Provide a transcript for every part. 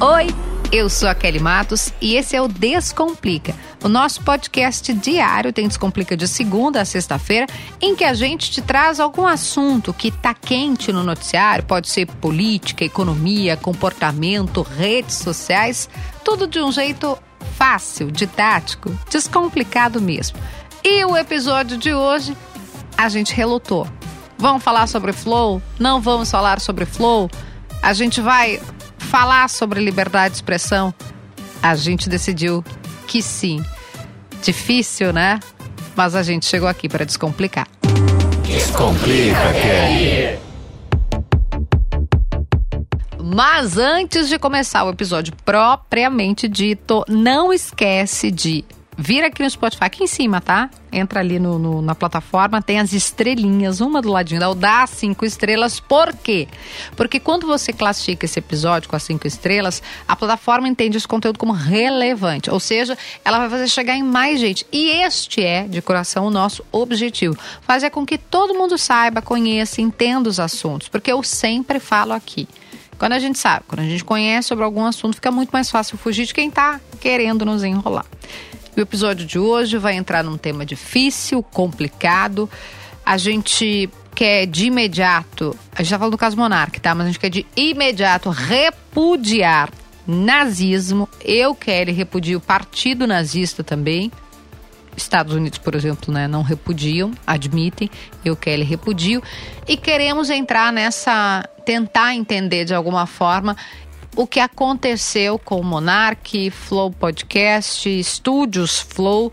Oi, eu sou a Kelly Matos e esse é o Descomplica. O nosso podcast diário tem Descomplica de segunda a sexta-feira, em que a gente te traz algum assunto que está quente no noticiário, pode ser política, economia, comportamento, redes sociais, tudo de um jeito fácil, didático, descomplicado mesmo. E o episódio de hoje, a gente relutou. Vamos falar sobre flow? Não vamos falar sobre flow? A gente vai falar sobre liberdade de expressão? A gente decidiu que sim. Difícil, né? Mas a gente chegou aqui para descomplicar. Descomplica, Kelly. Mas antes de começar o episódio propriamente dito, não esquece de Vira aqui no Spotify, aqui em cima, tá? Entra ali no, no, na plataforma, tem as estrelinhas, uma do ladinho da dá cinco estrelas. Por quê? Porque quando você classifica esse episódio com as cinco estrelas, a plataforma entende esse conteúdo como relevante. Ou seja, ela vai fazer chegar em mais gente. E este é, de coração, o nosso objetivo. Fazer com que todo mundo saiba, conheça, entenda os assuntos. Porque eu sempre falo aqui. Quando a gente sabe, quando a gente conhece sobre algum assunto, fica muito mais fácil fugir de quem está querendo nos enrolar. O episódio de hoje vai entrar num tema difícil, complicado. A gente quer de imediato, a gente tá falando do caso Monarque, tá? Mas a gente quer de imediato repudiar nazismo. Eu quero repudiar o partido nazista também. Estados Unidos, por exemplo, né, não repudiam, admitem, eu quero repudio. E queremos entrar nessa, tentar entender de alguma forma o que aconteceu com o Monark, Flow Podcast, Estúdios Flow,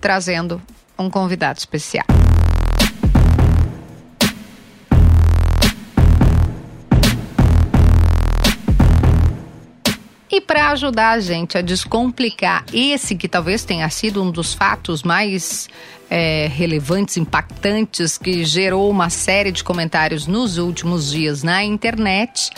trazendo um convidado especial. E para ajudar a gente a descomplicar esse que talvez tenha sido um dos fatos mais é, relevantes, impactantes, que gerou uma série de comentários nos últimos dias na internet,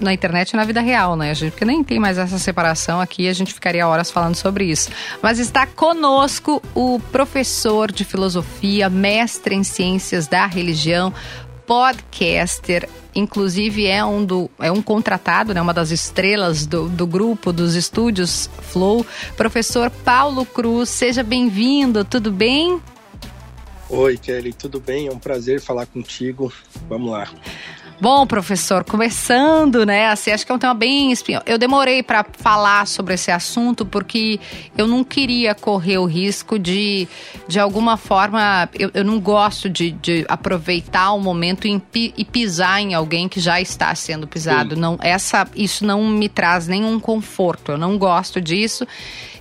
na internet e na vida real, né? Porque nem tem mais essa separação aqui, a gente ficaria horas falando sobre isso. Mas está conosco o professor de filosofia, mestre em ciências da religião, podcaster, inclusive é um, do, é um contratado, né, uma das estrelas do, do grupo dos estúdios Flow, professor Paulo Cruz. Seja bem-vindo, tudo bem? Oi, Kelly, tudo bem? É um prazer falar contigo. Vamos lá. Bom, professor, começando, né? Assim, acho que é um tema bem espinhoso. Eu demorei para falar sobre esse assunto porque eu não queria correr o risco de, de alguma forma, eu, eu não gosto de, de aproveitar o momento e, e, pisar em alguém que já está sendo pisado. Não, essa, isso não me traz nenhum conforto. Eu não gosto disso.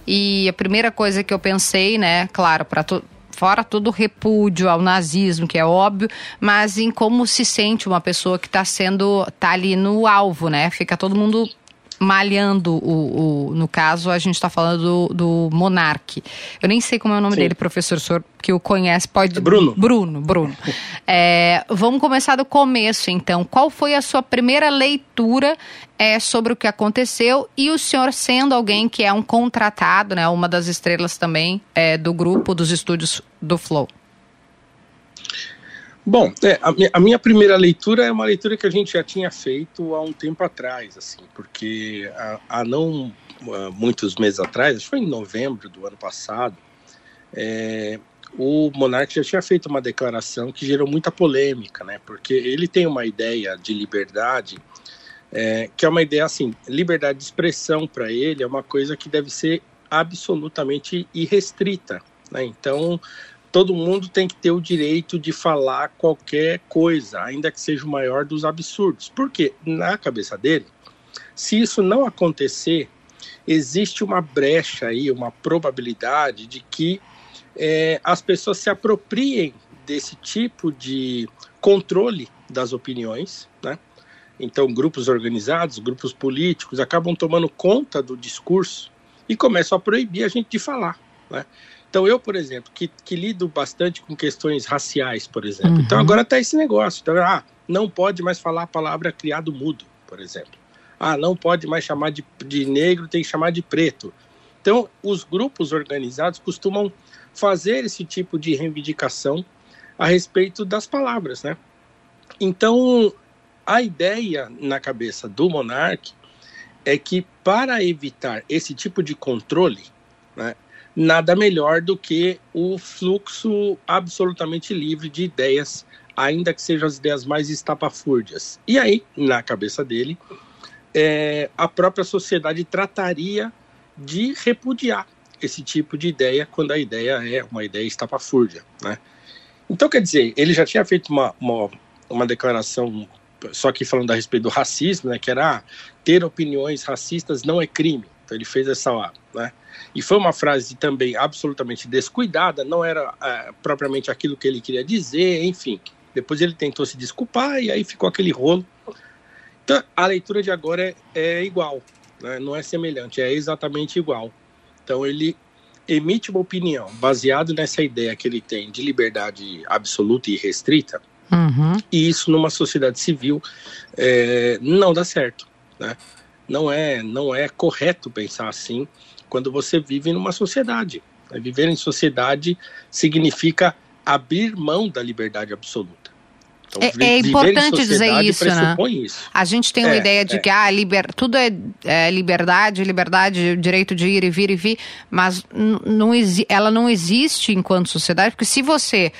E a primeira coisa que eu pensei, né, claro, para fora todo o repúdio ao nazismo, que é óbvio, mas em como se sente uma pessoa que está sendo, tá ali no alvo, né? Fica todo mundo malhando o, o, no caso a gente está falando do, do Monarque. Eu nem sei como é o nome Sim. dele, professor, o senhor que o conhece pode. É Bruno. Bruno, Bruno. é, vamos começar do começo, então. Qual foi a sua primeira leitura é, sobre o que aconteceu e o senhor sendo alguém que é um contratado, né, uma das estrelas também é, do grupo dos estúdios do Flow? Bom, é, a, minha, primeira leitura é uma leitura que a gente já tinha feito há um tempo atrás, assim, porque há, há não há muitos meses atrás, acho que foi em novembro do ano passado, é, o Monark já tinha feito uma declaração que gerou muita polêmica, né? Porque ele tem uma ideia de liberdade é, que é uma ideia assim, liberdade de expressão para ele é uma coisa que deve ser absolutamente irrestrita, né? Então todo mundo tem que ter o direito de falar qualquer coisa, ainda que seja o maior dos absurdos. Porque, na cabeça dele, se isso não acontecer, existe uma brecha aí, uma probabilidade de que é, as pessoas se apropriem desse tipo de controle das opiniões, né? Então, grupos organizados, grupos políticos acabam tomando conta do discurso e começam a proibir a gente de falar, né? Então, eu, por exemplo, que, que lido bastante com questões raciais, por exemplo. Uhum. Então, agora está esse negócio. Então, ah, não pode mais falar a palavra criado mudo, por exemplo. Ah, não pode mais chamar de, de negro, tem que chamar de preto. Então, os grupos organizados costumam fazer esse tipo de reivindicação a respeito das palavras, né? Então, a ideia na cabeça do monarca é que para evitar esse tipo de controle, né, nada melhor do que o fluxo absolutamente livre de ideias, ainda que sejam as ideias mais estapafúrdias. E aí, na cabeça dele, é, a própria sociedade trataria de repudiar esse tipo de ideia quando a ideia é uma ideia estapafúrdia, né? Então, quer dizer, ele já tinha feito uma, uma, uma declaração, só que falando a respeito do racismo, né, que era ah, ter opiniões racistas não é crime. Então ele fez essa né? E foi uma frase também absolutamente descuidada, não era é, propriamente aquilo que ele queria dizer, enfim. Depois ele tentou se desculpar e aí ficou aquele rolo. Então, a leitura de agora é, é igual, né? não é semelhante, é exatamente igual. Então ele emite uma opinião baseado nessa ideia que ele tem de liberdade absoluta e restrita, uhum. e isso numa sociedade civil é, não dá certo, né? Não é, não é correto pensar assim quando você vive numa sociedade. Né? Viver em sociedade significa abrir mão da liberdade absoluta. Então, é, é importante dizer isso, né? Isso. A gente tem uma é, ideia de é. que ah, liber, tudo é, é, liberdade, liberdade, direito de ir e vir e vir, mas não, ela não existe enquanto sociedade, porque se você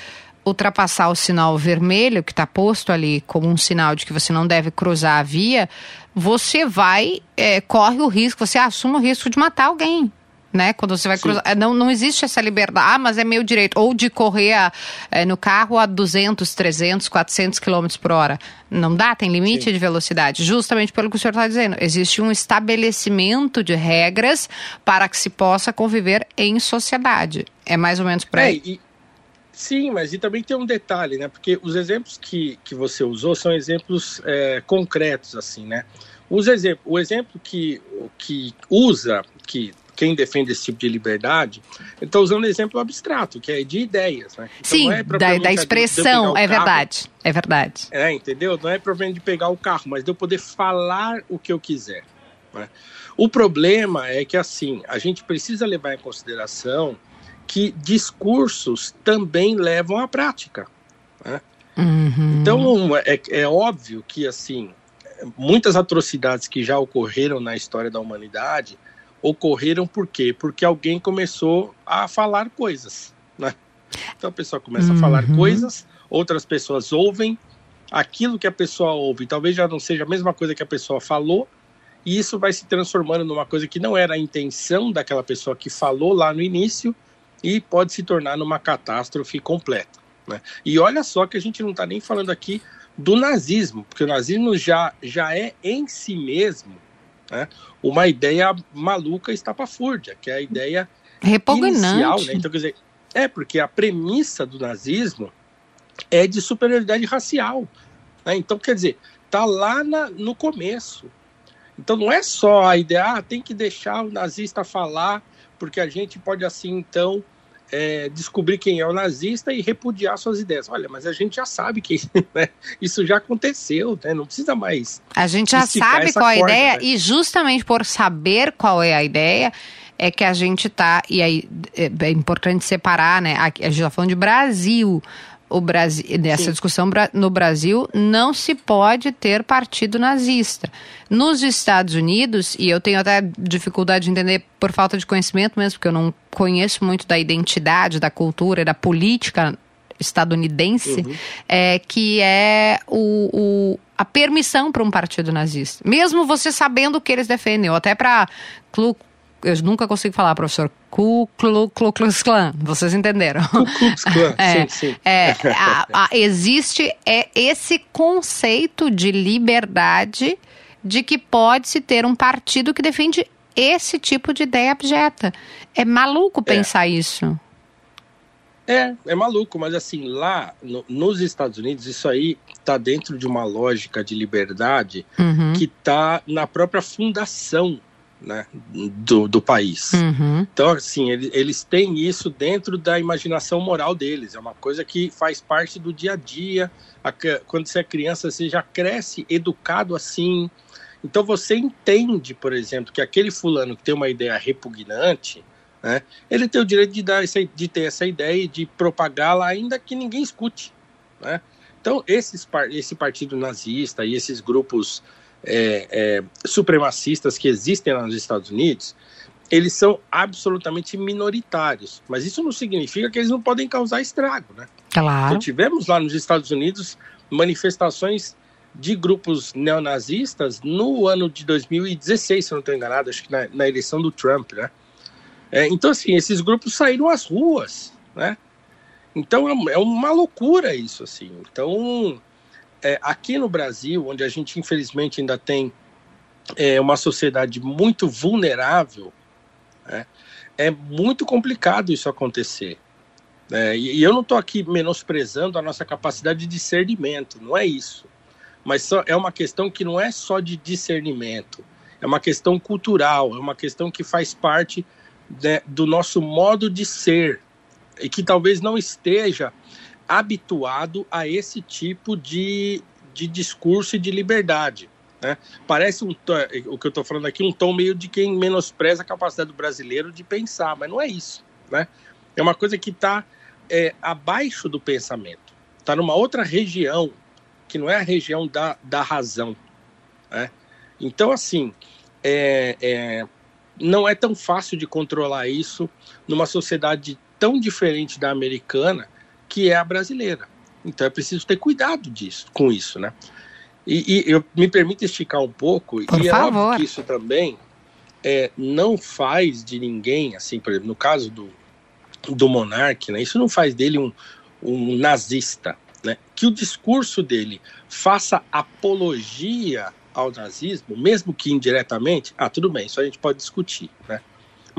ultrapassar o sinal vermelho que está posto ali como um sinal de que você não deve cruzar a via, você vai, é, corre o risco, você assume o risco de matar alguém né? Quando você vai Sim. cruzar. É, não, não existe essa liberdade. Ah, mas é meu direito. Ou de correr a, é, no carro a 200, 300, 400 km por hora. Não dá, tem limite Sim. de velocidade. Justamente pelo que o senhor está dizendo. Existe um estabelecimento de regras para que se possa conviver em sociedade. É mais ou menos por aí. É, e, sim, mas e também tem um detalhe, né? Porque os exemplos que, que você usou são exemplos é, concretos, assim, né? Os exemplos, o exemplo que, que usa, que quem defende esse tipo de liberdade, está usando um exemplo abstrato, que é de ideias. Né? Então, Sim, é da, da, expressão, é carro, verdade. É verdade. É, entendeu? Não é propriamente de pegar o carro, mas de eu poder falar o que eu quiser. Né? O problema é que, assim, a gente precisa levar em consideração que discursos também levam à prática. Né? Uhum. Então, é, é óbvio que, assim, muitas atrocidades que já ocorreram na história da humanidade ocorreram por quê? Porque alguém começou a falar coisas, né? Então a pessoa começa uhum. a falar uhum. coisas, outras pessoas ouvem aquilo que a pessoa ouve, talvez já não seja a mesma coisa que a pessoa falou, e isso vai se transformando numa coisa que não era a intenção daquela pessoa que falou lá no início e pode se tornar numa catástrofe completa. Né? E olha só que a gente não está nem falando aqui do nazismo, porque o nazismo já, já é em si mesmo né, uma ideia maluca estapafúrdia, que é a ideia Repugnante. inicial. Né? Então, quer dizer, é porque a premissa do nazismo é de superioridade racial. Né? Então, quer dizer, tá lá na, no começo. Então não é só a ideia, ah, tem que deixar o nazista falar, porque a gente pode assim então é, descobrir quem é o nazista e repudiar suas ideias. Olha, mas a gente já sabe que né, isso já aconteceu, né? não precisa mais. A gente já sabe qual é a ideia, né? e justamente por saber qual é a ideia, é que a gente tá. E aí é, é importante separar, né? A gente está falando de Brasil o Brasil, nessa Sim. discussão no Brasil, não se pode ter partido nazista. Nos Estados Unidos, e eu tenho até dificuldade de entender por falta de conhecimento mesmo, porque eu não conheço muito da identidade, da cultura da política estadunidense, uhum. é, que é o, o a permissão para um partido nazista. Mesmo você sabendo o que eles defendem, ou até para eu nunca consigo falar, professor. Ku Klux Klan, vocês entenderam? Ku Klux Klan, é, sim, sim. É, a, a, existe é, esse conceito de liberdade de que pode-se ter um partido que defende esse tipo de ideia abjeta. É maluco é. pensar é. isso. É, é maluco, mas assim, lá no, nos Estados Unidos, isso aí está dentro de uma lógica de liberdade uhum. que está na própria fundação né, do, do país. Uhum. Então, assim, eles, eles têm isso dentro da imaginação moral deles. É uma coisa que faz parte do dia a dia. A, quando você é criança, você já cresce educado assim. Então, você entende, por exemplo, que aquele fulano que tem uma ideia repugnante, né, ele tem o direito de, dar essa, de ter essa ideia e de propagá-la, ainda que ninguém escute. Né? Então, esses, esse partido nazista e esses grupos é, é, supremacistas que existem lá nos Estados Unidos, eles são absolutamente minoritários. Mas isso não significa que eles não podem causar estrago, né? Claro. Então, tivemos lá nos Estados Unidos manifestações de grupos neonazistas no ano de 2016, se eu não estou enganado, acho que na, na eleição do Trump, né? É, então, assim, esses grupos saíram às ruas, né? Então, é, é uma loucura isso, assim. Então, é, aqui no Brasil, onde a gente infelizmente ainda tem é, uma sociedade muito vulnerável, né, é muito complicado isso acontecer. É, e, eu não estou aqui menosprezando a nossa capacidade de discernimento, não é isso. Mas só, é uma questão que não é só de discernimento, é uma questão cultural, é uma questão que faz parte né, do nosso modo de ser e que talvez não esteja habituado a esse tipo de, de discurso e de liberdade. Né? Parece um, o que eu estou falando aqui um tom meio de quem menospreza a capacidade do brasileiro de pensar, mas não é isso. Né? É uma coisa que está é, abaixo do pensamento, está numa outra região, que não é a região da, da razão. Né? Então, assim, é, é, não é tão fácil de controlar isso numa sociedade tão diferente da americana que é a brasileira. Então é preciso ter cuidado disso, com isso, né? E, e eu me permito esticar um pouco, Por e é favor. óbvio que isso também é, não faz de ninguém, assim, por exemplo, no caso do, do monarca, né, isso não faz dele um, um nazista, né? Que o discurso dele faça apologia ao nazismo, mesmo que indiretamente, ah, tudo bem, isso a gente pode discutir, né?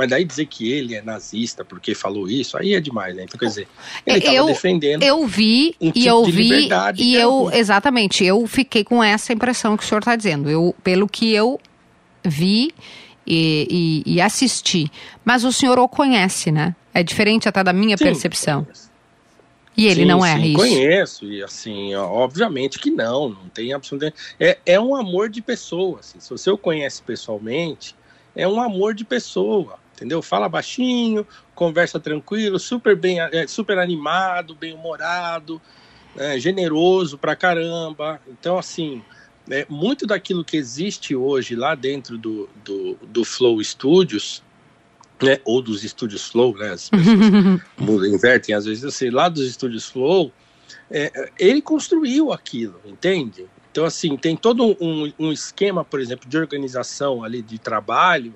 Mas daí dizer que ele é nazista porque falou isso, aí é demais, né? Então, quer dizer, ele estava eu, defendendo. eu vi um e tipo eu vi e é eu ruim. exatamente eu fiquei com essa impressão que o senhor está dizendo eu pelo que eu vi e, e- e assisti mas o senhor o conhece né é diferente até da minha Sim, percepção e ele sim, não é sim, isso conheço, e assim, ó, obviamente que não, não tem absolutamente. É, é um amor de pessoa, assim, se você o conhece pessoalmente, é um amor de pessoa, entendeu? Fala baixinho, conversa tranquilo, super bem, é, super animado, bem humorado, é, generoso pra caramba. Então, assim, é, muito daquilo que existe hoje lá dentro do, do, do Flow Studios, né, ou dos estúdios Flow, né, as pessoas invertem às vezes, assim, lá dos estúdios Flow, é, ele construiu aquilo, entende? Então, assim, tem todo um, um esquema, por exemplo, de organização ali de trabalho,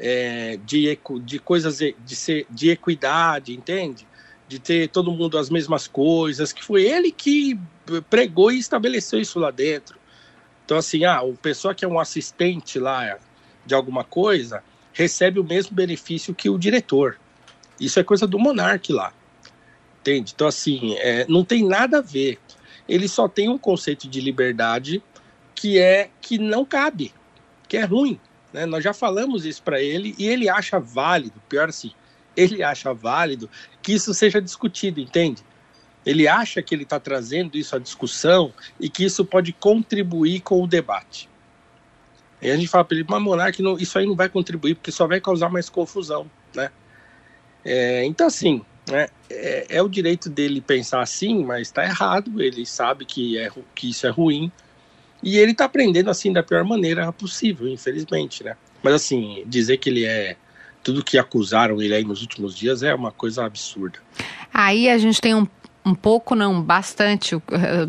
é, de, de coisas de, ser, de equidade, entende? De ter todo mundo as mesmas coisas, que foi ele que pregou e estabeleceu isso lá dentro. Então, assim, ah, o pessoa que é um assistente lá de alguma coisa recebe o mesmo benefício que o diretor. Isso é coisa do monarca lá. Entende? Então, assim, é, não tem nada a ver. Ele só tem um conceito de liberdade que é que não cabe, que é ruim. Né? Nós já falamos isso para ele e ele acha válido, pior assim, ele acha válido que isso seja discutido, entende? Ele acha que ele está trazendo isso à discussão e que isso pode contribuir com o debate. E a gente fala para ele, mas Monark, não, isso aí não vai contribuir, porque só vai causar mais confusão, né? É, então, assim, né, é, é o direito dele pensar assim, mas está errado, ele sabe que, é, que isso é ruim, e ele está aprendendo assim da pior maneira possível, infelizmente, né? Mas, assim, dizer que ele é tudo que acusaram ele aí nos últimos dias é uma coisa absurda. Aí a gente tem um, um pouco, não, bastante. O,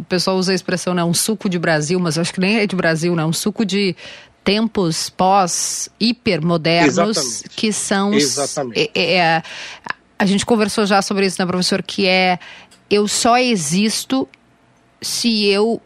pessoal usa a expressão, né? Um suco de Brasil, mas eu acho que nem é de Brasil, né? Um suco de tempos pós-hipermodernos que são. Exatamente. é- é- a gente conversou já sobre isso, né, professor? Que é eu só existo se eu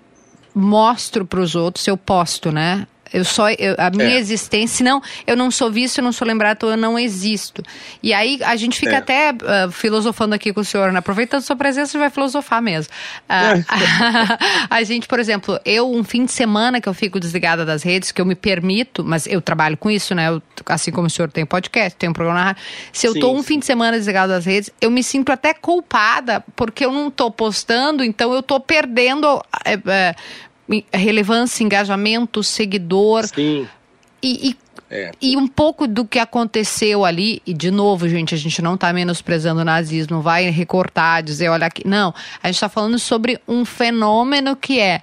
mostro para os outros, eu posto, né? Eu só eu- a minha É. existência, senão eu não sou visto, eu não sou lembrado, eu não existo. E aí a gente fica É. até ah, filosofando aqui com o senhor, né? Aproveitando sua presença, você vai filosofar mesmo. Ah, a gente, por exemplo, eu um fim de semana que eu fico desligada das redes, que eu me permito, mas eu trabalho com isso, né? Eu, assim como o senhor tem podcast, tem um programa na rádio. Se eu Sim, tô um sim. fim de semana desligada das redes, eu me sinto até culpada porque eu não tô postando, então eu tô perdendo é, é, relevância, engajamento, seguidor. Sim, E, e, é. e um pouco do que aconteceu ali, e de novo, gente, a gente não tá menosprezando o nazismo, vai recortar, dizer, olha aqui. Não, a gente tá falando sobre um fenômeno que é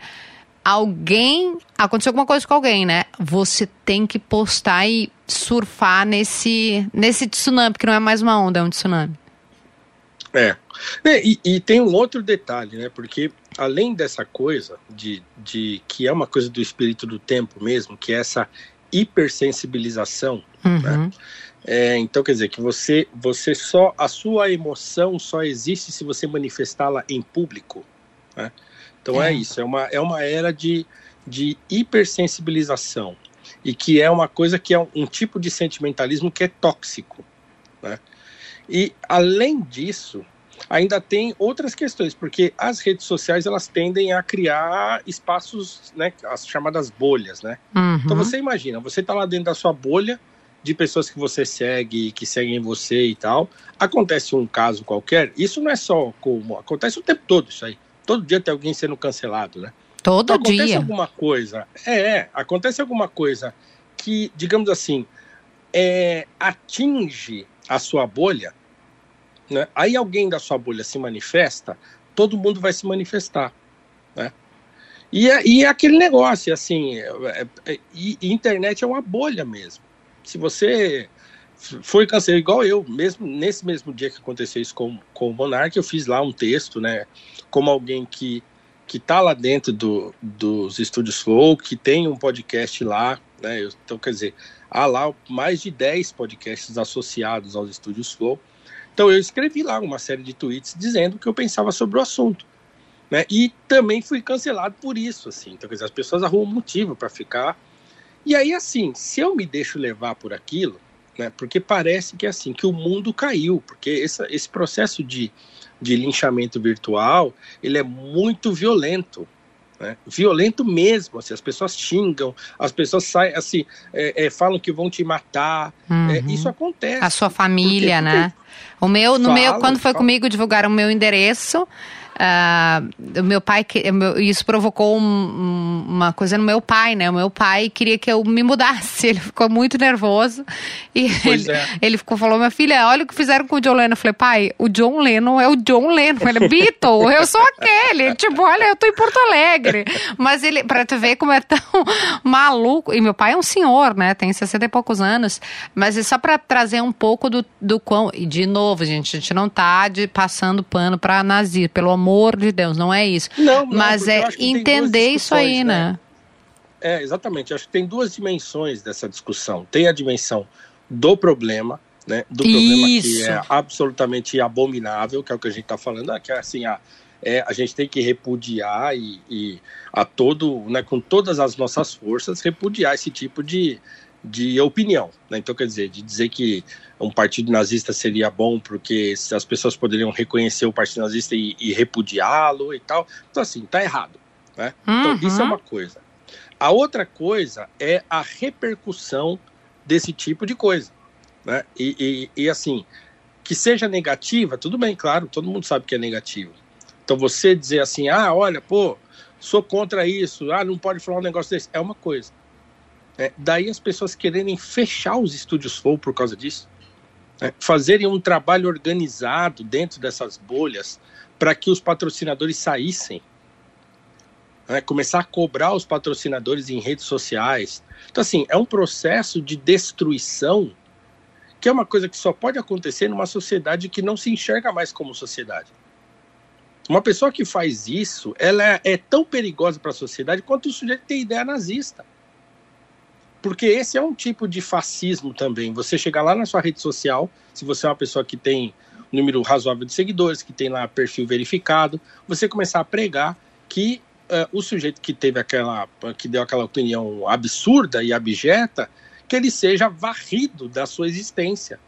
alguém. Aconteceu alguma coisa com alguém, né? Você tem que postar e surfar nesse, nesse tsunami, que não é mais uma onda, é um tsunami. É. é e, e, tem um outro detalhe, né? Porque além dessa coisa de, de que é uma coisa do espírito do tempo mesmo, que é essa hipersensibilização, uhum. né? É, então quer dizer que você você só a sua emoção só existe se você manifestá-la em público, né? Então é. é. isso, é uma é uma era de, de hipersensibilização e que é uma coisa que é um, um tipo de sentimentalismo que é tóxico, né? E além disso, ainda tem outras questões, porque as redes sociais elas tendem a criar espaços, né, as chamadas bolhas, né? Uhum. Então você imagina, você está lá dentro da sua bolha de pessoas que você segue, que seguem você e tal. Acontece um caso qualquer, isso não é só como acontece o tempo todo isso aí. Todo dia tem alguém sendo cancelado, né? Todo então, acontece dia. Acontece alguma coisa, é, é, acontece alguma coisa que, digamos assim, é, atinge a sua bolha, né? aí alguém da sua bolha se manifesta, todo mundo vai se manifestar. Né? E, é, e é aquele negócio, assim, é, é, e, internet é uma bolha mesmo. Se você foi cancelado, igual eu, mesmo nesse mesmo dia que aconteceu isso com, com o Monark, eu fiz lá um texto, né, como alguém que que tá lá dentro do, dos estúdios Flow, que tem um podcast lá, né, então quer dizer, há lá mais de 10 podcasts associados aos estúdios Flow. Então eu escrevi lá uma série de tweets dizendo o que eu pensava sobre o assunto. Né? E também fui cancelado por isso, assim. Então, quer dizer, as pessoas arrumam motivo para ficar. E aí, assim, se eu me deixo levar por aquilo, né? Porque parece que é assim, que o mundo caiu, porque esse, esse processo de, de linchamento virtual, ele é muito violento, né? Violento mesmo, assim, as pessoas xingam, as pessoas saem, assim, é, é, falam que vão te matar. É, uhum. É, isso acontece. A sua família, porque, né? O meu, no falo, meu, quando foi falo. comigo divulgaram o meu endereço, Uh, o meu pai, isso provocou um, uma coisa no meu pai, né? O meu pai queria que eu me mudasse. Ele ficou muito nervoso e ele, é. ele, ficou falou: Minha filha, olha o que fizeram com o John Lennon. Eu falei: Pai, o John Lennon é o John Lennon. Ele é Beatle, eu sou aquele. Tipo, olha, eu tô em Porto Alegre. Mas ele, pra tu ver como é tão maluco. E meu pai é um senhor, né? Tem 60 e poucos anos. Mas é só pra trazer um pouco do, do quão. E de novo, gente, a gente não tá de, passando pano pra Nazir, pelo amor amor de Deus, não é isso. Não, não Mas é entender isso aí, né? né? É, exatamente. Acho que tem duas dimensões dessa discussão. Tem a dimensão do problema, né? Do isso. problema que é absolutamente abominável, que é o que a gente está falando, né? que é assim, a, é, a gente tem que repudiar e, e a todo, né, com todas as nossas forças, repudiar esse tipo de, de opinião. Né? Então, quer dizer, de dizer que um partido nazista seria bom porque as pessoas poderiam reconhecer o partido nazista e, e repudiá-lo e tal. Então, assim, tá errado. Né? Uhum. Então, isso é uma coisa. A outra coisa é a repercussão desse tipo de coisa. Né? E, e, e, assim, que seja negativa, tudo bem, claro, todo mundo sabe que é negativo. Então, você dizer assim, ah, olha, pô, sou contra isso, ah, não pode falar um negócio desse, é uma coisa. É, daí as pessoas quererem fechar os estúdios Flow por causa disso né, fazerem um trabalho organizado dentro dessas bolhas para que os patrocinadores saíssem, né, começar a cobrar os patrocinadores em redes sociais. Então, assim, é um processo de destruição que é uma coisa que só pode acontecer numa sociedade que não se enxerga mais como sociedade. Uma pessoa que faz isso, ela é, tão perigosa para a sociedade quanto o sujeito que tem ideia nazista. Porque esse é um tipo de fascismo também. Você chegar lá na sua rede social, se você é uma pessoa que tem um número razoável de seguidores, que tem lá perfil verificado, você começar a pregar que uh, o sujeito que teve aquela, que deu aquela opinião absurda e abjeta, que ele seja varrido da sua existência,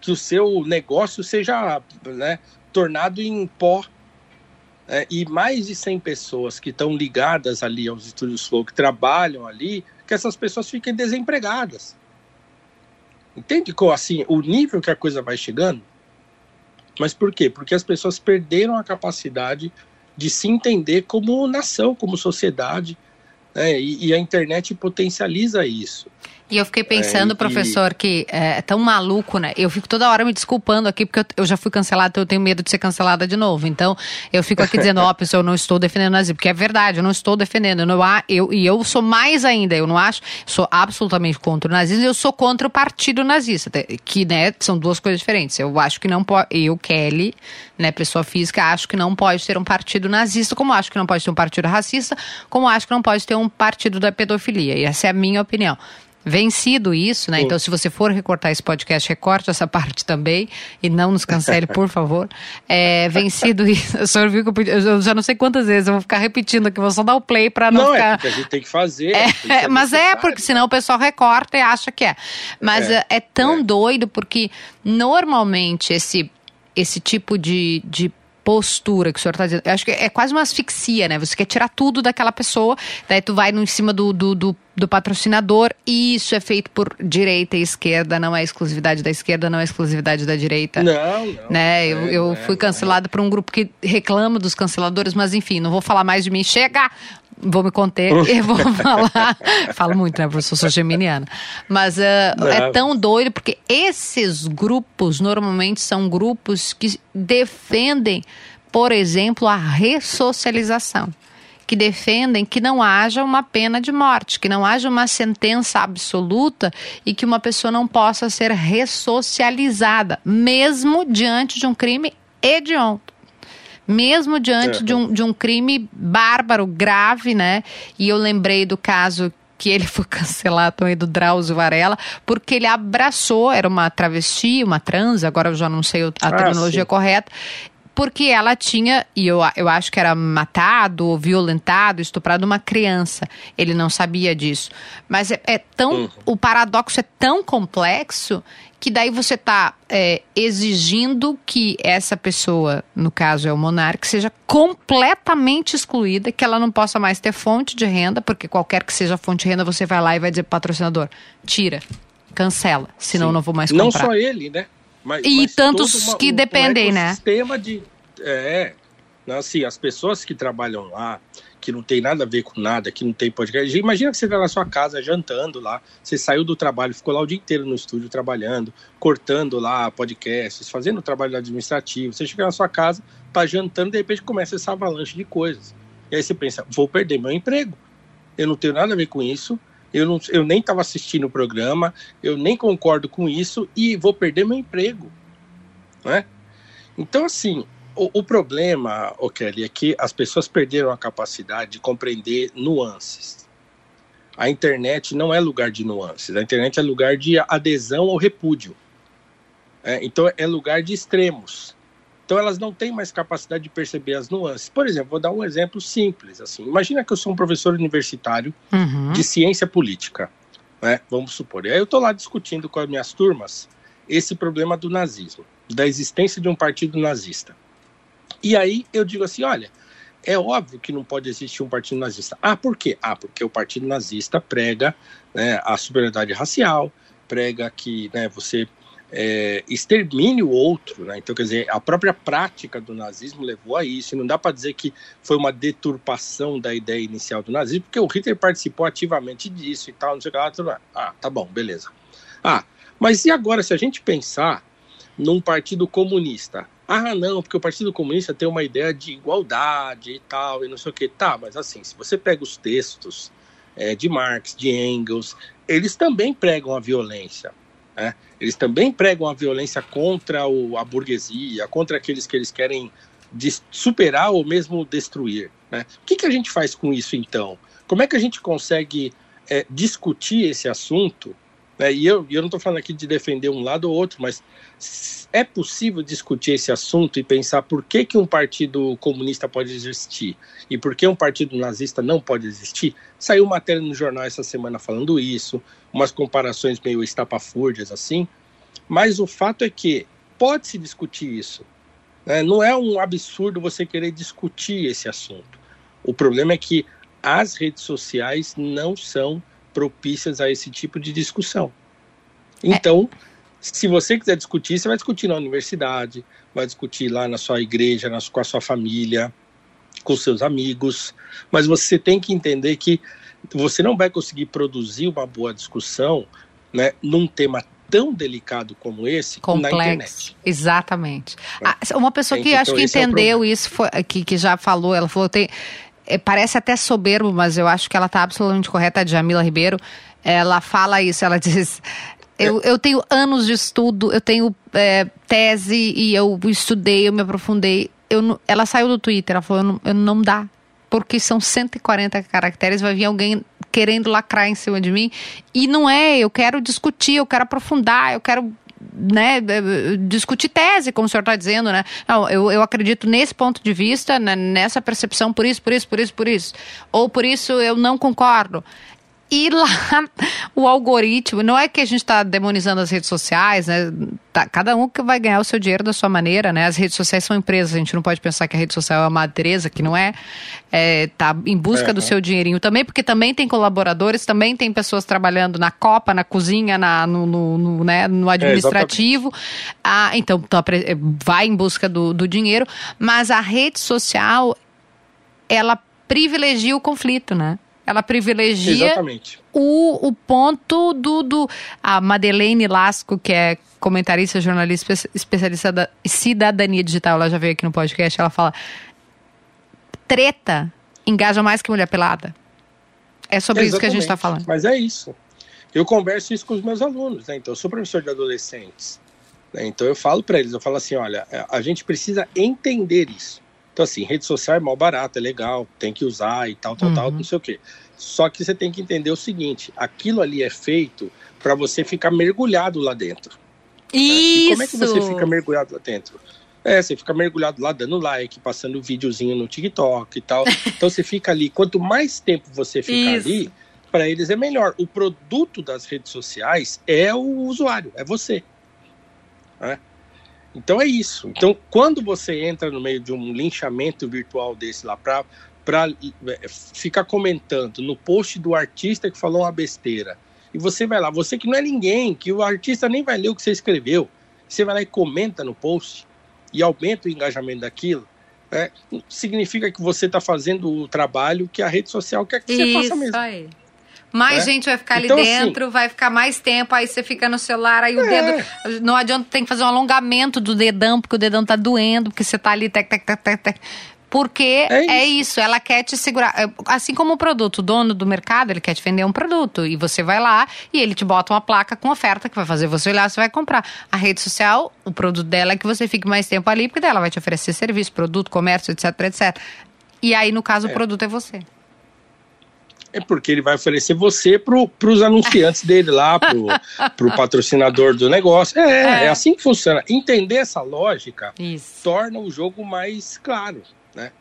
que o seu negócio seja né, tornado em pó. É, e mais de 100 pessoas que estão ligadas ali aos estúdios Flow, que trabalham ali, que essas pessoas fiquem desempregadas. Entende qual assim o nível que a coisa vai chegando? Mas por quê? Porque as pessoas perderam a capacidade de se entender como nação, como sociedade, né? e, e a internet potencializa isso. E eu fiquei pensando, é, professor, que é tão maluco, né? Eu fico toda hora me desculpando aqui, porque eu, eu já fui cancelada, então eu tenho medo de ser cancelada de novo. Então, eu fico aqui dizendo, ó, oh, pessoal, eu não estou defendendo o nazismo, porque é verdade, eu não estou defendendo. Eu não, eu, e eu sou mais ainda, eu não acho, sou absolutamente contra o nazismo, eu sou contra o partido nazista, que, né, são duas coisas diferentes. Eu acho que não pode, eu, Kelly, né, pessoa física, acho que não pode ter um partido nazista, como acho que não pode ter um partido racista, como acho que não pode ter um partido da pedofilia. E essa é a minha opinião. Vencido isso, né? Sim. Então, se você for recortar esse podcast, recorte essa parte também e não nos cancele, por favor. É, vencido isso, o senhor viu que eu, eu, já não sei quantas vezes eu vou ficar repetindo aqui, vou só dar o play para não, não é ficar. É a gente tem que fazer. É, mas é, porque senão o pessoal recorta e acha que é. Mas é, é tão é. doido porque normalmente esse, esse tipo de, de postura que o senhor está dizendo. Eu acho que é quase uma asfixia, né? Você quer tirar tudo daquela pessoa, daí tu vai no, em cima do, do, do, do patrocinador, e isso é feito por direita e esquerda, não é exclusividade da esquerda, não é exclusividade da direita. Não, não. Né? Eu, eu é, fui cancelado por um grupo que reclama dos canceladores, mas enfim, não vou falar mais de mim. Chega! Vou me conter e vou falar. Falo muito, né, professor? Sou geminiana. Mas uh, é tão doido porque esses grupos normalmente são grupos que defendem, por exemplo, a ressocialização. Que defendem que não haja uma pena de morte, que não haja uma sentença absoluta e que uma pessoa não possa ser ressocializada, mesmo diante de um crime hediondo mesmo diante de, um, de um crime bárbaro, grave, né? E eu lembrei do caso que ele foi cancelado também do Drauzio Varela, porque ele abraçou, era uma travesti, uma trans, agora eu já não sei a ah, terminologia sim. correta, porque ela tinha, e eu, eu acho que era matado, violentado, estuprado uma criança. Ele não sabia disso. Mas é, é tão. Uhum. O paradoxo é tão complexo que daí você está é, exigindo que essa pessoa, no caso é o monarca, seja completamente excluída, que ela não possa mais ter fonte de renda, porque qualquer que seja a fonte de renda, você vai lá e vai dizer patrocinador, tira, cancela, senão Sim. não vou mais comprar. Não só ele, né? Mas, e mas tantos uma, que um, dependem, um né? Sistema de é, assim, as pessoas que trabalham lá, que não tem nada a ver com nada, que não tem podcast. Imagina que você está na sua casa jantando lá, você saiu do trabalho, ficou lá o dia inteiro no estúdio trabalhando, cortando lá podcasts, fazendo trabalho administrativo. Você chega na sua casa, tá jantando, de repente começa essa avalanche de coisas. E aí você pensa, vou perder meu emprego. Eu não tenho nada a ver com isso, eu, não, eu nem estava assistindo o programa, eu nem concordo com isso e vou perder meu emprego. Né? Então, assim, o, o problema, o Kelly, é que as pessoas perderam a capacidade de compreender nuances. A internet não é lugar de nuances, a internet é lugar de adesão ou repúdio. É, então é lugar de extremos. Então elas não têm mais capacidade de perceber as nuances. Por exemplo, vou dar um exemplo simples. Assim, imagina que eu sou um professor universitário uhum. de ciência política, né? Vamos supor. E aí eu estou lá discutindo com as minhas turmas esse problema do nazismo, da existência de um partido nazista. E aí eu digo assim: olha, é óbvio que não pode existir um partido nazista. Ah, por quê? Ah, porque o partido nazista prega né, a superioridade racial, prega que né, você é, extermine o outro, né? Então, quer dizer, a própria prática do nazismo levou a isso. E não dá para dizer que foi uma deturpação da ideia inicial do nazismo, porque o Hitler participou ativamente disso e tal, não sei o que lá. Tudo lá. Ah, tá bom, beleza. Ah, mas e agora, se a gente pensar num partido comunista? Ah, não, porque o Partido Comunista tem uma ideia de igualdade e tal, e não sei o que. Tá, mas assim, se você pega os textos é, de Marx, de Engels, eles também pregam a violência. Né? Eles também pregam a violência contra o, a burguesia, contra aqueles que eles querem superar ou mesmo destruir. Né? O que, que a gente faz com isso então? Como é que a gente consegue é, discutir esse assunto? Né? E eu, eu não estou falando aqui de defender um lado ou outro, mas é possível discutir esse assunto e pensar por que, que um partido comunista pode existir e por que um partido nazista não pode existir? Saiu matéria no jornal essa semana falando isso, umas comparações meio estapafúrdias assim, mas o fato é que pode-se discutir isso. Né? Não é um absurdo você querer discutir esse assunto. O problema é que as redes sociais não são propícias a esse tipo de discussão. É. Então, é se você quiser discutir, você vai discutir na universidade, vai discutir lá na sua igreja, na, com a sua família, com seus amigos, mas você tem que entender que você não vai conseguir produzir uma boa discussão né, num tema tão delicado como esse Complexo. na internet. Exatamente. Ah, uma pessoa que então, acho que é entendeu é isso, foi, que, que já falou, ela falou, tem, é, parece até soberbo, mas eu acho que ela está absolutamente correta, a Jamila Ribeiro. Ela fala isso, ela diz. Eu, eu tenho anos de estudo, eu tenho é, tese e eu estudei, eu me aprofundei. Eu, ela saiu do Twitter, ela falou: eu não, eu não dá, porque são 140 caracteres, vai vir alguém querendo lacrar em cima de mim. E não é, eu quero discutir, eu quero aprofundar, eu quero né, discutir tese, como o senhor está dizendo, né? Não, eu, eu acredito nesse ponto de vista, né, nessa percepção, por isso, por isso, por isso, por isso. Ou por isso eu não concordo. E lá, o algoritmo, não é que a gente está demonizando as redes sociais, né? Tá, cada um que vai ganhar o seu dinheiro da sua maneira, né? As redes sociais são empresas, a gente não pode pensar que a rede social é uma Teresa, que não é. é tá em busca do seu dinheirinho também, porque também tem colaboradores, também tem pessoas trabalhando na copa, na cozinha, na, no, no, no né, no é, administrativo. É, ah, então, tá, vai em busca do, do dinheiro, mas a rede social, ela privilegia o conflito, né? Ela privilegia Exatamente. O, o ponto do, do. A Madeleine Lasco, que é comentarista, jornalista, especialista da cidadania digital, ela já veio aqui no podcast, ela fala: treta engaja mais que mulher pelada. É sobre Exatamente. isso que a gente está falando. Mas é isso. Eu converso isso com os meus alunos, né? Então, eu sou professor de adolescentes. Né? Então, eu falo para eles: eu falo assim, olha, a gente precisa entender isso. Então, assim, rede social é mal barato, é legal, tem que usar e tal, tal, uhum. tal, não sei o quê. Só que você tem que entender o seguinte: aquilo ali é feito para você ficar mergulhado lá dentro. Isso! Né? E como é que você fica mergulhado lá dentro? É, você fica mergulhado lá, dando like, passando videozinho no TikTok e tal. Então você fica ali. Quanto mais tempo você ficar Isso. ali, para eles é melhor. O produto das redes sociais é o usuário, é você. Né? Então é isso. Então, quando você entra no meio de um linchamento virtual desse lá para para é, ficar comentando no post do artista que falou uma besteira, e você vai lá, você que não é ninguém, que o artista nem vai ler o que você escreveu, você vai lá e comenta no post e aumenta o engajamento daquilo, né? significa que você está fazendo o trabalho que a rede social quer que Isso você faça mesmo. Aí. Mais é? gente vai ficar então, ali assim, dentro, assim, vai ficar mais tempo, aí você fica no celular, aí o é. dedo. Não adianta, tem que fazer um alongamento do dedão, porque o dedão tá doendo, porque você tá ali, tec, tec, tec, tec, tec. Porque é isso. é isso. ela quer te segurar. É, assim como o produto, o dono do mercado, ele quer te vender um produto. E você vai lá e ele te bota uma placa com oferta que vai fazer você olhar, você vai comprar. A rede social, o produto dela é que você fique mais tempo ali, porque dela vai te oferecer serviço, produto, comércio, etc, etc. E aí, no caso, é. o produto é você. É porque ele vai oferecer você para os anunciantes dele lá, para o patrocinador do negócio. É, é, é, assim que funciona. Entender essa lógica Isso. torna o jogo mais claro, né?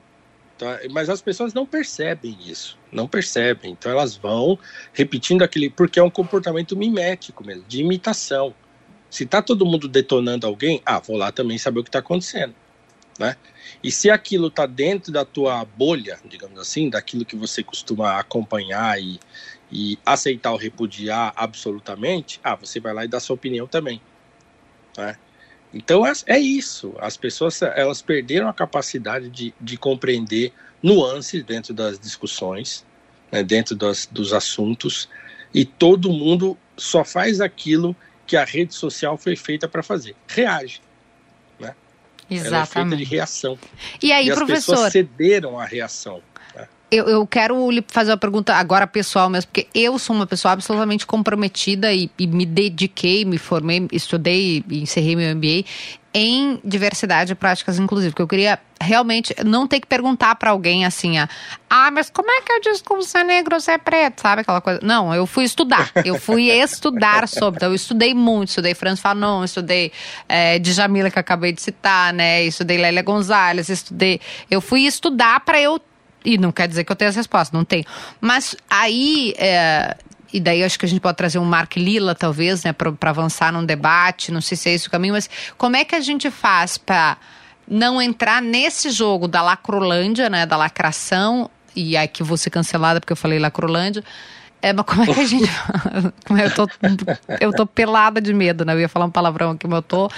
Então, mas as pessoas não percebem isso, não percebem. Então elas vão repetindo aquele, porque é um comportamento mimético mesmo, de imitação. Se tá todo mundo detonando alguém, ah, vou lá também saber o que está acontecendo, né? E se aquilo está dentro da tua bolha, digamos assim, daquilo que você costuma acompanhar e, e aceitar ou repudiar absolutamente, ah, você vai lá e dá sua opinião também. Né? Então é, é, isso. As pessoas elas perderam a capacidade de, de compreender nuances dentro das discussões, né, dentro das, dos assuntos, e todo mundo só faz aquilo que a rede social foi feita para fazer. Reage. Exatamente. Ela é feita de reação. E aí, e professor? As pessoas cederam à reação. Eu, eu, quero lhe fazer uma pergunta agora pessoal mesmo, porque eu sou uma pessoa absolutamente comprometida e, e me dediquei, me formei, estudei e encerrei meu MBA em diversidade e práticas inclusivas, porque eu queria realmente não ter que perguntar para alguém assim, ah, mas como é que eu digo como você é negro, você é preto, sabe aquela coisa? Não, eu fui estudar, eu fui estudar sobre, então eu estudei muito, estudei Franz Fanon, estudei é, Djamila que eu acabei de citar, né, estudei Lélia Gonzalez, estudei, eu fui estudar para eu e não quer dizer que eu tenha as respostas, não tenho. Mas aí é, e daí acho que a gente pode trazer um Mark Lila, talvez, né, para avançar num debate, não sei se é esse o caminho, mas como é que a gente faz para não entrar nesse jogo da lacrolândia, né, da lacração, e aqui vou ser cancelada porque eu falei lacrolândia, É, mas como é que a gente. eu, tô, eu tô pelada de medo, né? Eu ia falar um palavrão aqui, mas eu tô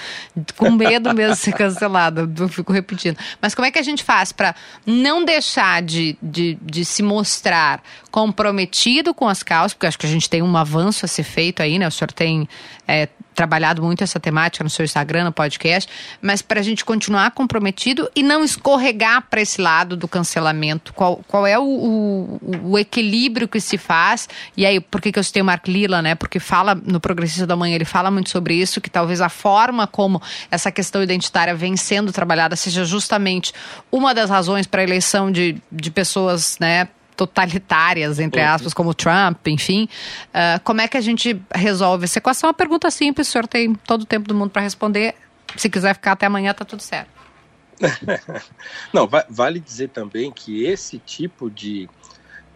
com medo mesmo de ser cancelada. Eu fico repetindo. Mas como é que a gente faz para não deixar de, de, de se mostrar comprometido com as causas? Porque acho que a gente tem um avanço a ser feito aí, né? O senhor tem é, trabalhado muito essa temática no seu Instagram, no podcast, mas para a gente continuar comprometido e não escorregar para esse lado do cancelamento. Qual, qual é o, o, o, equilíbrio que se faz? E aí, por que, que eu citei o Mark Lila, né? Porque fala no Progressista da Manhã, ele fala muito sobre isso, que talvez a forma como essa questão identitária vem sendo trabalhada seja justamente uma das razões para a eleição de, de pessoas, né? Totalitárias, entre aspas, como Trump, enfim. Uh, como é que a gente resolve essa equação? É uma pergunta simples, o senhor tem todo o tempo do mundo para responder. Se quiser ficar até amanhã, tá tudo certo. Não, vale dizer também que esse tipo de.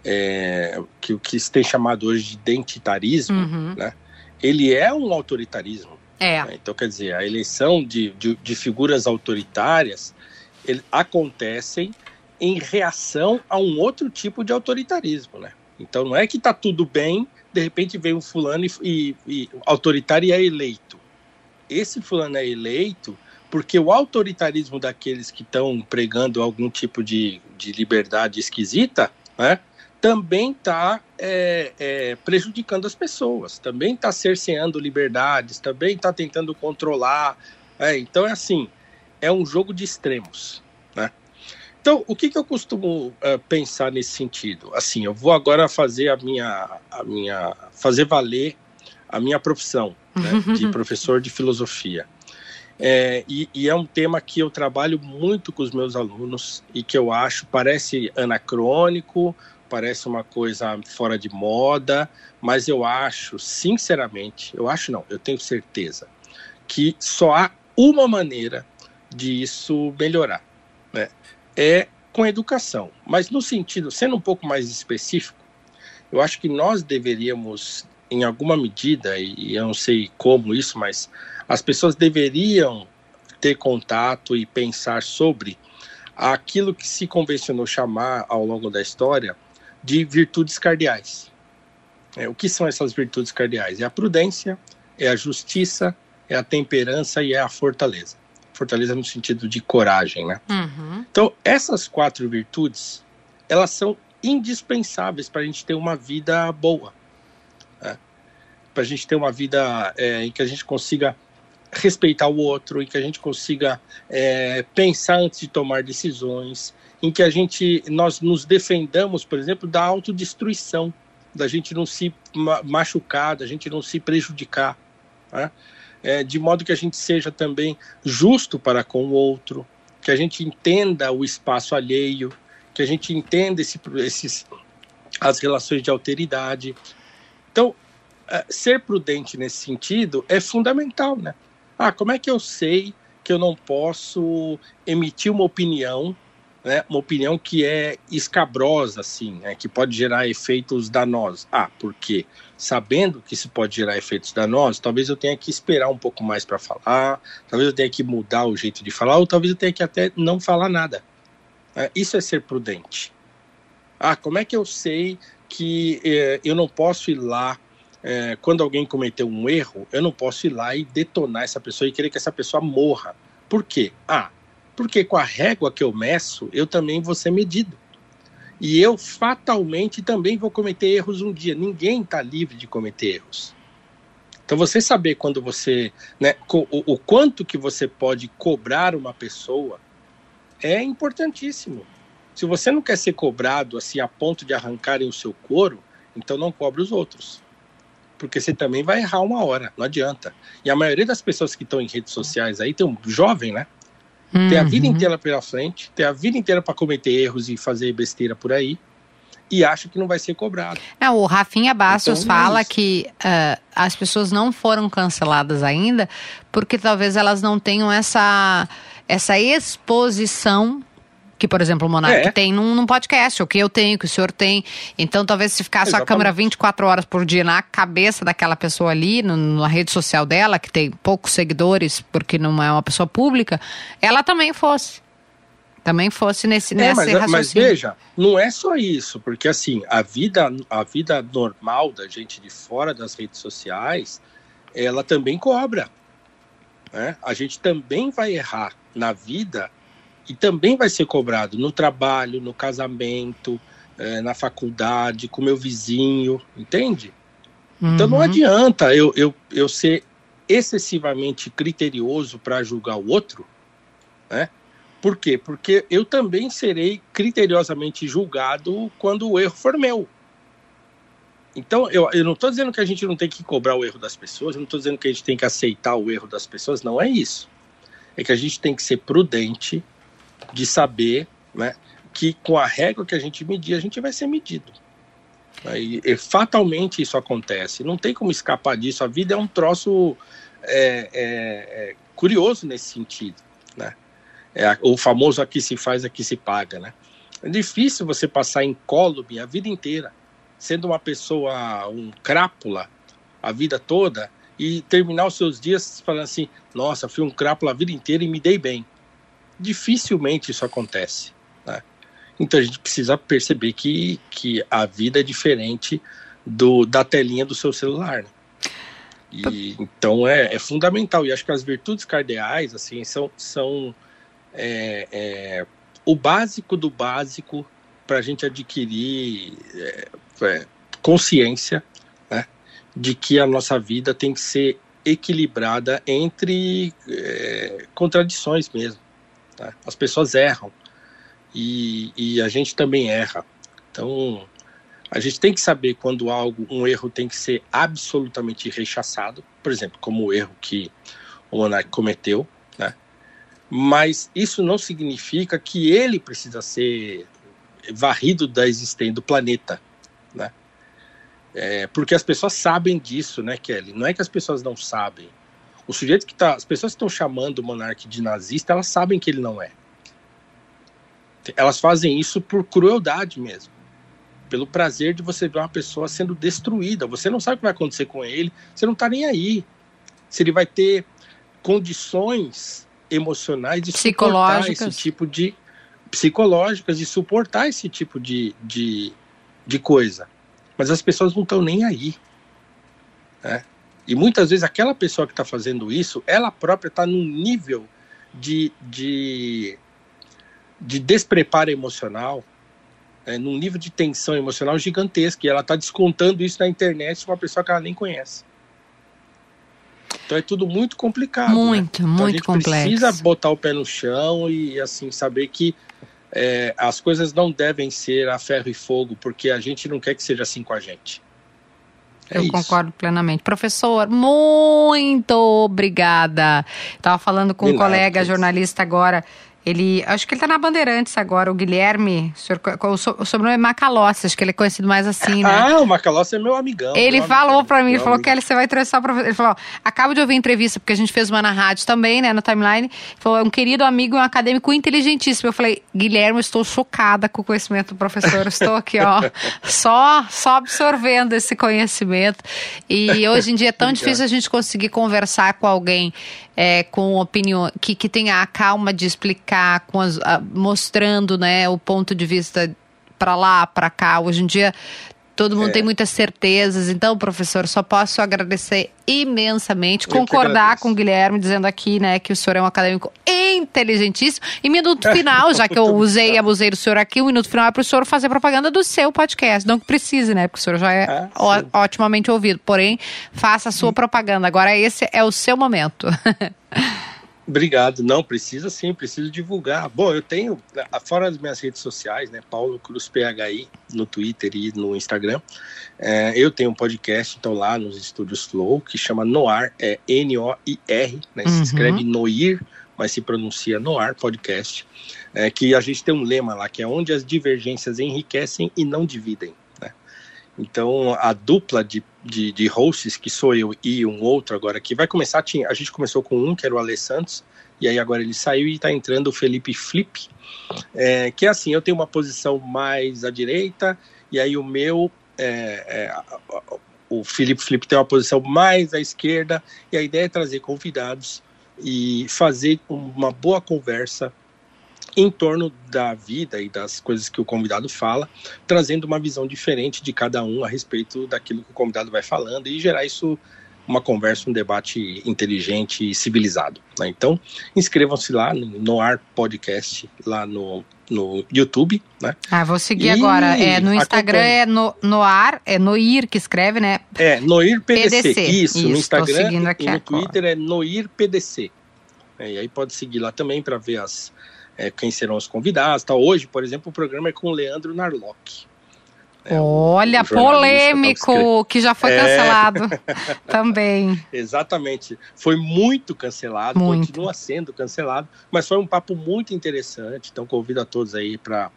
É, que o que se tem chamado hoje de identitarismo, uhum. né, ele é um autoritarismo. É. Né? Então, quer dizer, a eleição de, de, de figuras autoritárias ele, acontecem em reação a um outro tipo de autoritarismo, né? Então não é que está tudo bem, de repente vem um fulano e, e, e autoritário e é eleito. Esse fulano é eleito porque o autoritarismo daqueles que estão pregando algum tipo de, de liberdade esquisita, né? Também está é, é, prejudicando as pessoas, também está cerceando liberdades, também está tentando controlar. É, então é assim, é um jogo de extremos. Então, o que, que eu costumo uh, pensar nesse sentido? Assim, eu vou agora fazer a minha, a minha fazer valer a minha profissão né, de professor de filosofia. É, e, e, é um tema que eu trabalho muito com os meus alunos e que eu acho parece anacrônico, parece uma coisa fora de moda, mas eu acho, sinceramente, eu acho não, eu tenho certeza que só há uma maneira de isso melhorar, né? É com educação. Mas no sentido, sendo um pouco mais específico, eu acho que nós deveríamos, em alguma medida, e eu não sei como isso, mas as pessoas deveriam ter contato e pensar sobre aquilo que se convencionou chamar ao longo da história de virtudes cardeais. É, o que são essas virtudes cardeais? É a prudência, é a justiça, é a temperança e é a fortaleza fortaleza no sentido de coragem, né? Uhum. Então, essas quatro virtudes, elas são indispensáveis para a gente ter uma vida boa, né? para a gente ter uma vida é, em que a gente consiga respeitar o outro, em que a gente consiga é, pensar antes de tomar decisões, em que a gente nós nos defendamos, por exemplo, da autodestruição, da gente não se machucar, da gente não se prejudicar. Né? É, de modo que a gente seja também justo para com o outro, que a gente entenda o espaço alheio, que a gente entenda esse, esses, as relações de alteridade. Então, é, ser prudente nesse sentido é fundamental, né? Ah, como é que eu sei que eu não posso emitir uma opinião né, uma opinião que é escabrosa, assim, né, que pode gerar efeitos danosos. Ah, porque sabendo que isso pode gerar efeitos danosos, talvez eu tenha que esperar um pouco mais para falar, talvez eu tenha que mudar o jeito de falar, ou talvez eu tenha que até não falar nada. É, isso é ser prudente. Ah, como é que eu sei que eh, eu não posso ir lá eh, quando alguém cometeu um erro, eu não posso ir lá e detonar essa pessoa e querer que essa pessoa morra. Por quê? Ah, porque com a régua que eu meço, eu também vou ser medido. E eu fatalmente também vou cometer erros um dia. Ninguém está livre de cometer erros. Então você saber quando você, né, o, o quanto que você pode cobrar uma pessoa é importantíssimo. Se você não quer ser cobrado assim a ponto de arrancarem o seu couro, então não cobre os outros. Porque você também vai errar uma hora, não adianta. E a maioria das pessoas que estão em redes sociais aí tem um jovem, né? Uhum. Tem a vida uhum. inteira pela frente, tem a vida inteira para cometer erros e fazer besteira por aí. E acha que não vai ser cobrado. É, o Rafinha Bastos então, é fala é que uh, as pessoas não foram canceladas ainda porque talvez elas não tenham essa, essa exposição que, por exemplo, o Monark é. tem num, num, podcast, o que eu tenho, que o senhor tem. Então, talvez se ficasse Exatamente. a câmera 24 horas por dia na cabeça daquela pessoa ali, no, na rede social dela, que tem poucos seguidores, porque não é uma pessoa pública, ela também fosse. Também fosse nesse, É, nesse mas, mas raciocínio. veja, não é só isso, porque assim, a vida, a vida normal da gente de fora das redes sociais, ela também cobra. né? A gente também vai errar na vida e também vai ser cobrado no trabalho, no casamento, eh, na faculdade, com meu vizinho, entende? Então não Uhum. adianta eu, eu, eu ser excessivamente criterioso para julgar o outro, né? Por quê? Porque eu também serei criteriosamente julgado quando o erro for meu. Então, eu, eu não estou dizendo que a gente não tem que cobrar o erro das pessoas, eu não estou dizendo que a gente tem que aceitar o erro das pessoas, não é isso. É que a gente tem que ser prudente de saber né, que com a regra que a gente medir, a gente vai ser medido. E, e fatalmente isso acontece. Não tem como escapar disso. A vida é um troço é, é, é, curioso nesse sentido. Né? É, o famoso aqui se faz, aqui se paga. Né? É difícil você passar incólume a vida inteira, sendo uma pessoa, um crápula a vida toda, e terminar os seus dias falando assim: nossa, fui um crápula a vida inteira e me dei bem. Dificilmente isso acontece. Né? Então a gente precisa perceber que, que a vida é diferente do, da telinha do seu celular. Né? E, então é, é, fundamental. E acho que as virtudes cardeais assim, são, são é, é, o básico do básico para a gente adquirir é, consciência né, de que a nossa vida tem que ser equilibrada entre é, contradições mesmo. Tá? As pessoas erram e, e, a gente também erra. Então, a gente tem que saber quando algo, um erro tem que ser absolutamente rechaçado, por exemplo, como o erro que o Monark cometeu, né? Mas isso não significa que ele precisa ser varrido da existência do planeta, né? É, porque as pessoas sabem disso, né, Kelly? Não é que as pessoas não sabem. O sujeito que tá, as pessoas que estão chamando o monarca de nazista, elas sabem que ele não é elas fazem isso por crueldade mesmo. Pelo prazer de você ver uma pessoa sendo destruída. Você não sabe o que vai acontecer com ele, você não está nem aí. Se ele vai ter condições emocionais de suportar esse tipo de. psicológicas, de suportar esse tipo de, de, de coisa. Mas as pessoas não estão nem aí. Né? E muitas vezes aquela pessoa que está fazendo isso, ela própria está num nível de, de de despreparo emocional, é, num nível de tensão emocional gigantesco, e ela está descontando isso na internet com uma pessoa que ela nem conhece. Então é tudo muito complicado. Muito, né? então muito a gente complexo. precisa botar o pé no chão e assim saber que é, as coisas não devem ser a ferro e fogo, porque a gente não quer que seja assim com a gente. É Eu isso. concordo plenamente. Professor, muito obrigada. Estava falando com De um colega jornalista agora. Ele, acho que ele tá na Bandeirantes agora, o Guilherme, o, senhor, o, so, o sobrenome é Macalossi, acho que ele é conhecido mais assim, né? Ah, o Macalossi é meu amigão. Ele meu falou pra mim, ele falou, Kelly, você vai entrevistar o professor. Ele falou, acabo de ouvir a entrevista, porque a gente fez uma na rádio também, né, no timeline. Ele falou, é um querido amigo e um acadêmico inteligentíssimo. Eu falei, Guilherme, estou chocada com o conhecimento do professor, estou aqui, ó, só, só absorvendo esse conhecimento. E hoje em dia é tão difícil a gente conseguir conversar com alguém é, com opinião, que, que tenha a calma de explicar, com as, a, mostrando né, o ponto de vista para lá, para cá. Hoje em dia todo mundo é. tem muitas certezas. Então, professor, só posso agradecer imensamente, Eu concordar com o Guilherme, dizendo aqui, né, que o senhor é um acadêmico inteligentíssimo. E minuto final, já que eu usei e abusei do senhor aqui, o minuto final é para o senhor fazer propaganda do seu podcast. Não que precise, né, porque o senhor já é ah, otimamente ouvido. Porém, faça a sua hum. propaganda. Agora, esse é o seu momento. Obrigado. Não, precisa sim, preciso divulgar. Bom, eu tenho, fora das minhas redes sociais, né, Paulo Cruz PHI, no Twitter e no Instagram, é, eu tenho um podcast, então lá nos estúdios Flow, que chama Noir, é N-O-I-R, né, uhum. se escreve Noir, mas se pronuncia Noir Podcast, é, que a gente tem um lema lá, que é onde as divergências enriquecem e não dividem. Então, a dupla de de, de hosts, que sou eu e um outro agora, que vai começar, a gente começou com um, que era o Ale Santos, e aí agora ele saiu e está entrando o Felipe Flip, é, que é assim, eu tenho uma posição mais à direita, e aí o meu, é, é, o Felipe Flip tem uma posição mais à esquerda, e a ideia é trazer convidados e fazer uma boa conversa em torno da vida e das coisas que o convidado fala, trazendo uma visão diferente de cada um a respeito daquilo que o convidado vai falando e gerar isso uma conversa, um debate inteligente e civilizado. Né? Então, inscrevam-se lá no Ar Podcast, lá no, no YouTube, né? Ah, vou seguir e agora. É, no Instagram é no, no ar, é Noir que escreve, né? É, Noir PDC. PDC. Isso, Isso, no Instagram e no agora. Twitter é Noir PDC. É, e aí pode seguir lá também para ver as, é, quem serão os convidados. Tá? Hoje, por exemplo, o programa é com o Leandro Narlock. É, Olha, polêmico, que já foi é. cancelado também. Exatamente. Foi muito cancelado, muito. continua sendo cancelado, mas foi um papo muito interessante. Então convido a todos aí para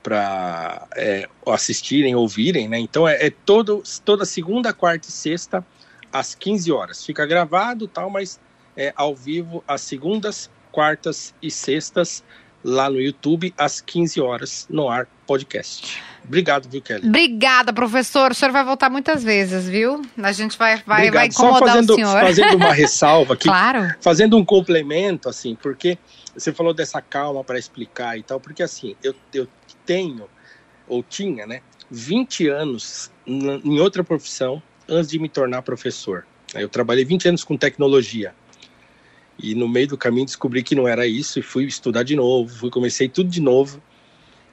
para é, assistirem, ouvirem, né? Então é, é, todo, toda segunda, quarta e sexta às 15 horas. Fica gravado tal, mas é ao vivo às segundas, quartas e sextas lá no YouTube às 15 horas no ar podcast. Obrigado, viu, Kelly? Obrigada, professor. O senhor vai voltar muitas vezes, viu? A gente vai, vai, vai incomodar Só fazendo, o senhor. Fazendo uma ressalva aqui. claro. Fazendo um complemento, assim, porque você falou dessa calma para explicar e tal, porque assim, eu, eu tenho, ou tinha, né, 20 anos em outra profissão antes de me tornar professor. Eu trabalhei 20 anos com tecnologia. E no meio do caminho descobri que não era isso e fui estudar de novo, fui comecei tudo de novo.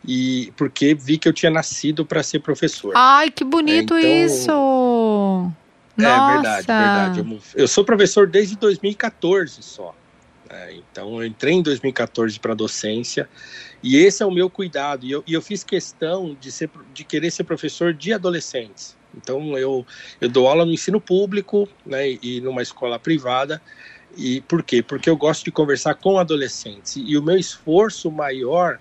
E porque vi que eu tinha nascido para ser professor. Ai, que bonito é, então, isso. É Nossa. verdade, verdade. Eu, eu, sou professor desde 2014 só. É, então eu entrei em 2014 para docência e esse é o meu cuidado. E eu, e eu fiz questão de, ser, de querer ser professor de adolescentes. Então eu, eu dou aula no ensino público né, e numa escola privada e por quê? Porque eu gosto de conversar com adolescentes. E o meu esforço maior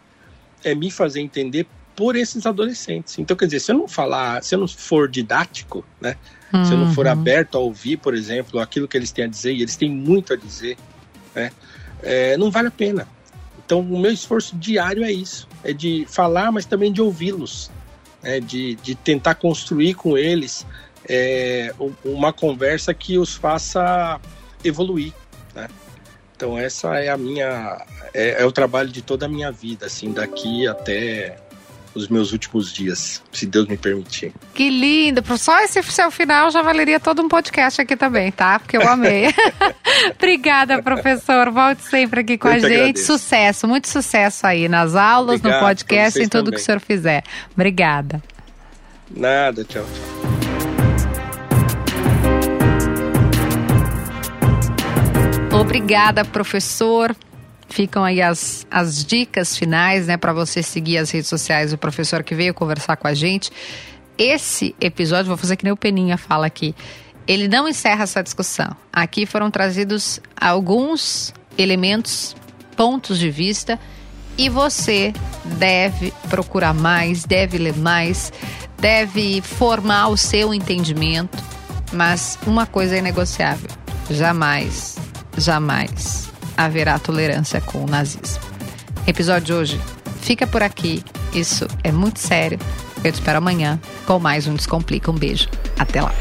é me fazer entender por esses adolescentes. Então, quer dizer, se eu não falar, se eu não for didático, né? Uhum. Se eu não for uhum. aberto a ouvir, por exemplo, aquilo que eles têm a dizer, e eles têm muito a dizer, né? É, não vale a pena. Então, o meu esforço diário é isso: é de falar, mas também de ouvi-los, né? de, de tentar construir com eles é, uma conversa que os faça evoluir. Né? Então essa é a minha é, é, o trabalho de toda a minha vida, assim, daqui até os meus últimos dias, se Deus me permitir. Que lindo! Só esse seu final já valeria todo um podcast aqui também, tá? Porque eu amei. Obrigada, professor. Volte sempre aqui com eu a gente. Agradeço. Sucesso, muito sucesso aí nas aulas, Obrigado, no podcast, em tudo também. que o senhor fizer. Obrigada. Nada, tchau, tchau. Obrigada, professor. Ficam aí as, as dicas finais, né, para você seguir as redes sociais do professor que veio conversar com a gente. Esse episódio, vou fazer que nem o Peninha fala aqui, ele não encerra essa discussão. Aqui foram trazidos alguns elementos, pontos de vista, e você deve procurar mais, deve ler mais, deve formar o seu entendimento. Mas uma coisa é negociável: jamais jamais haverá tolerância com o nazismo. Episódio de hoje fica por aqui. Isso é muito sério. Eu te espero amanhã com mais um Descomplica. Um beijo. Até lá.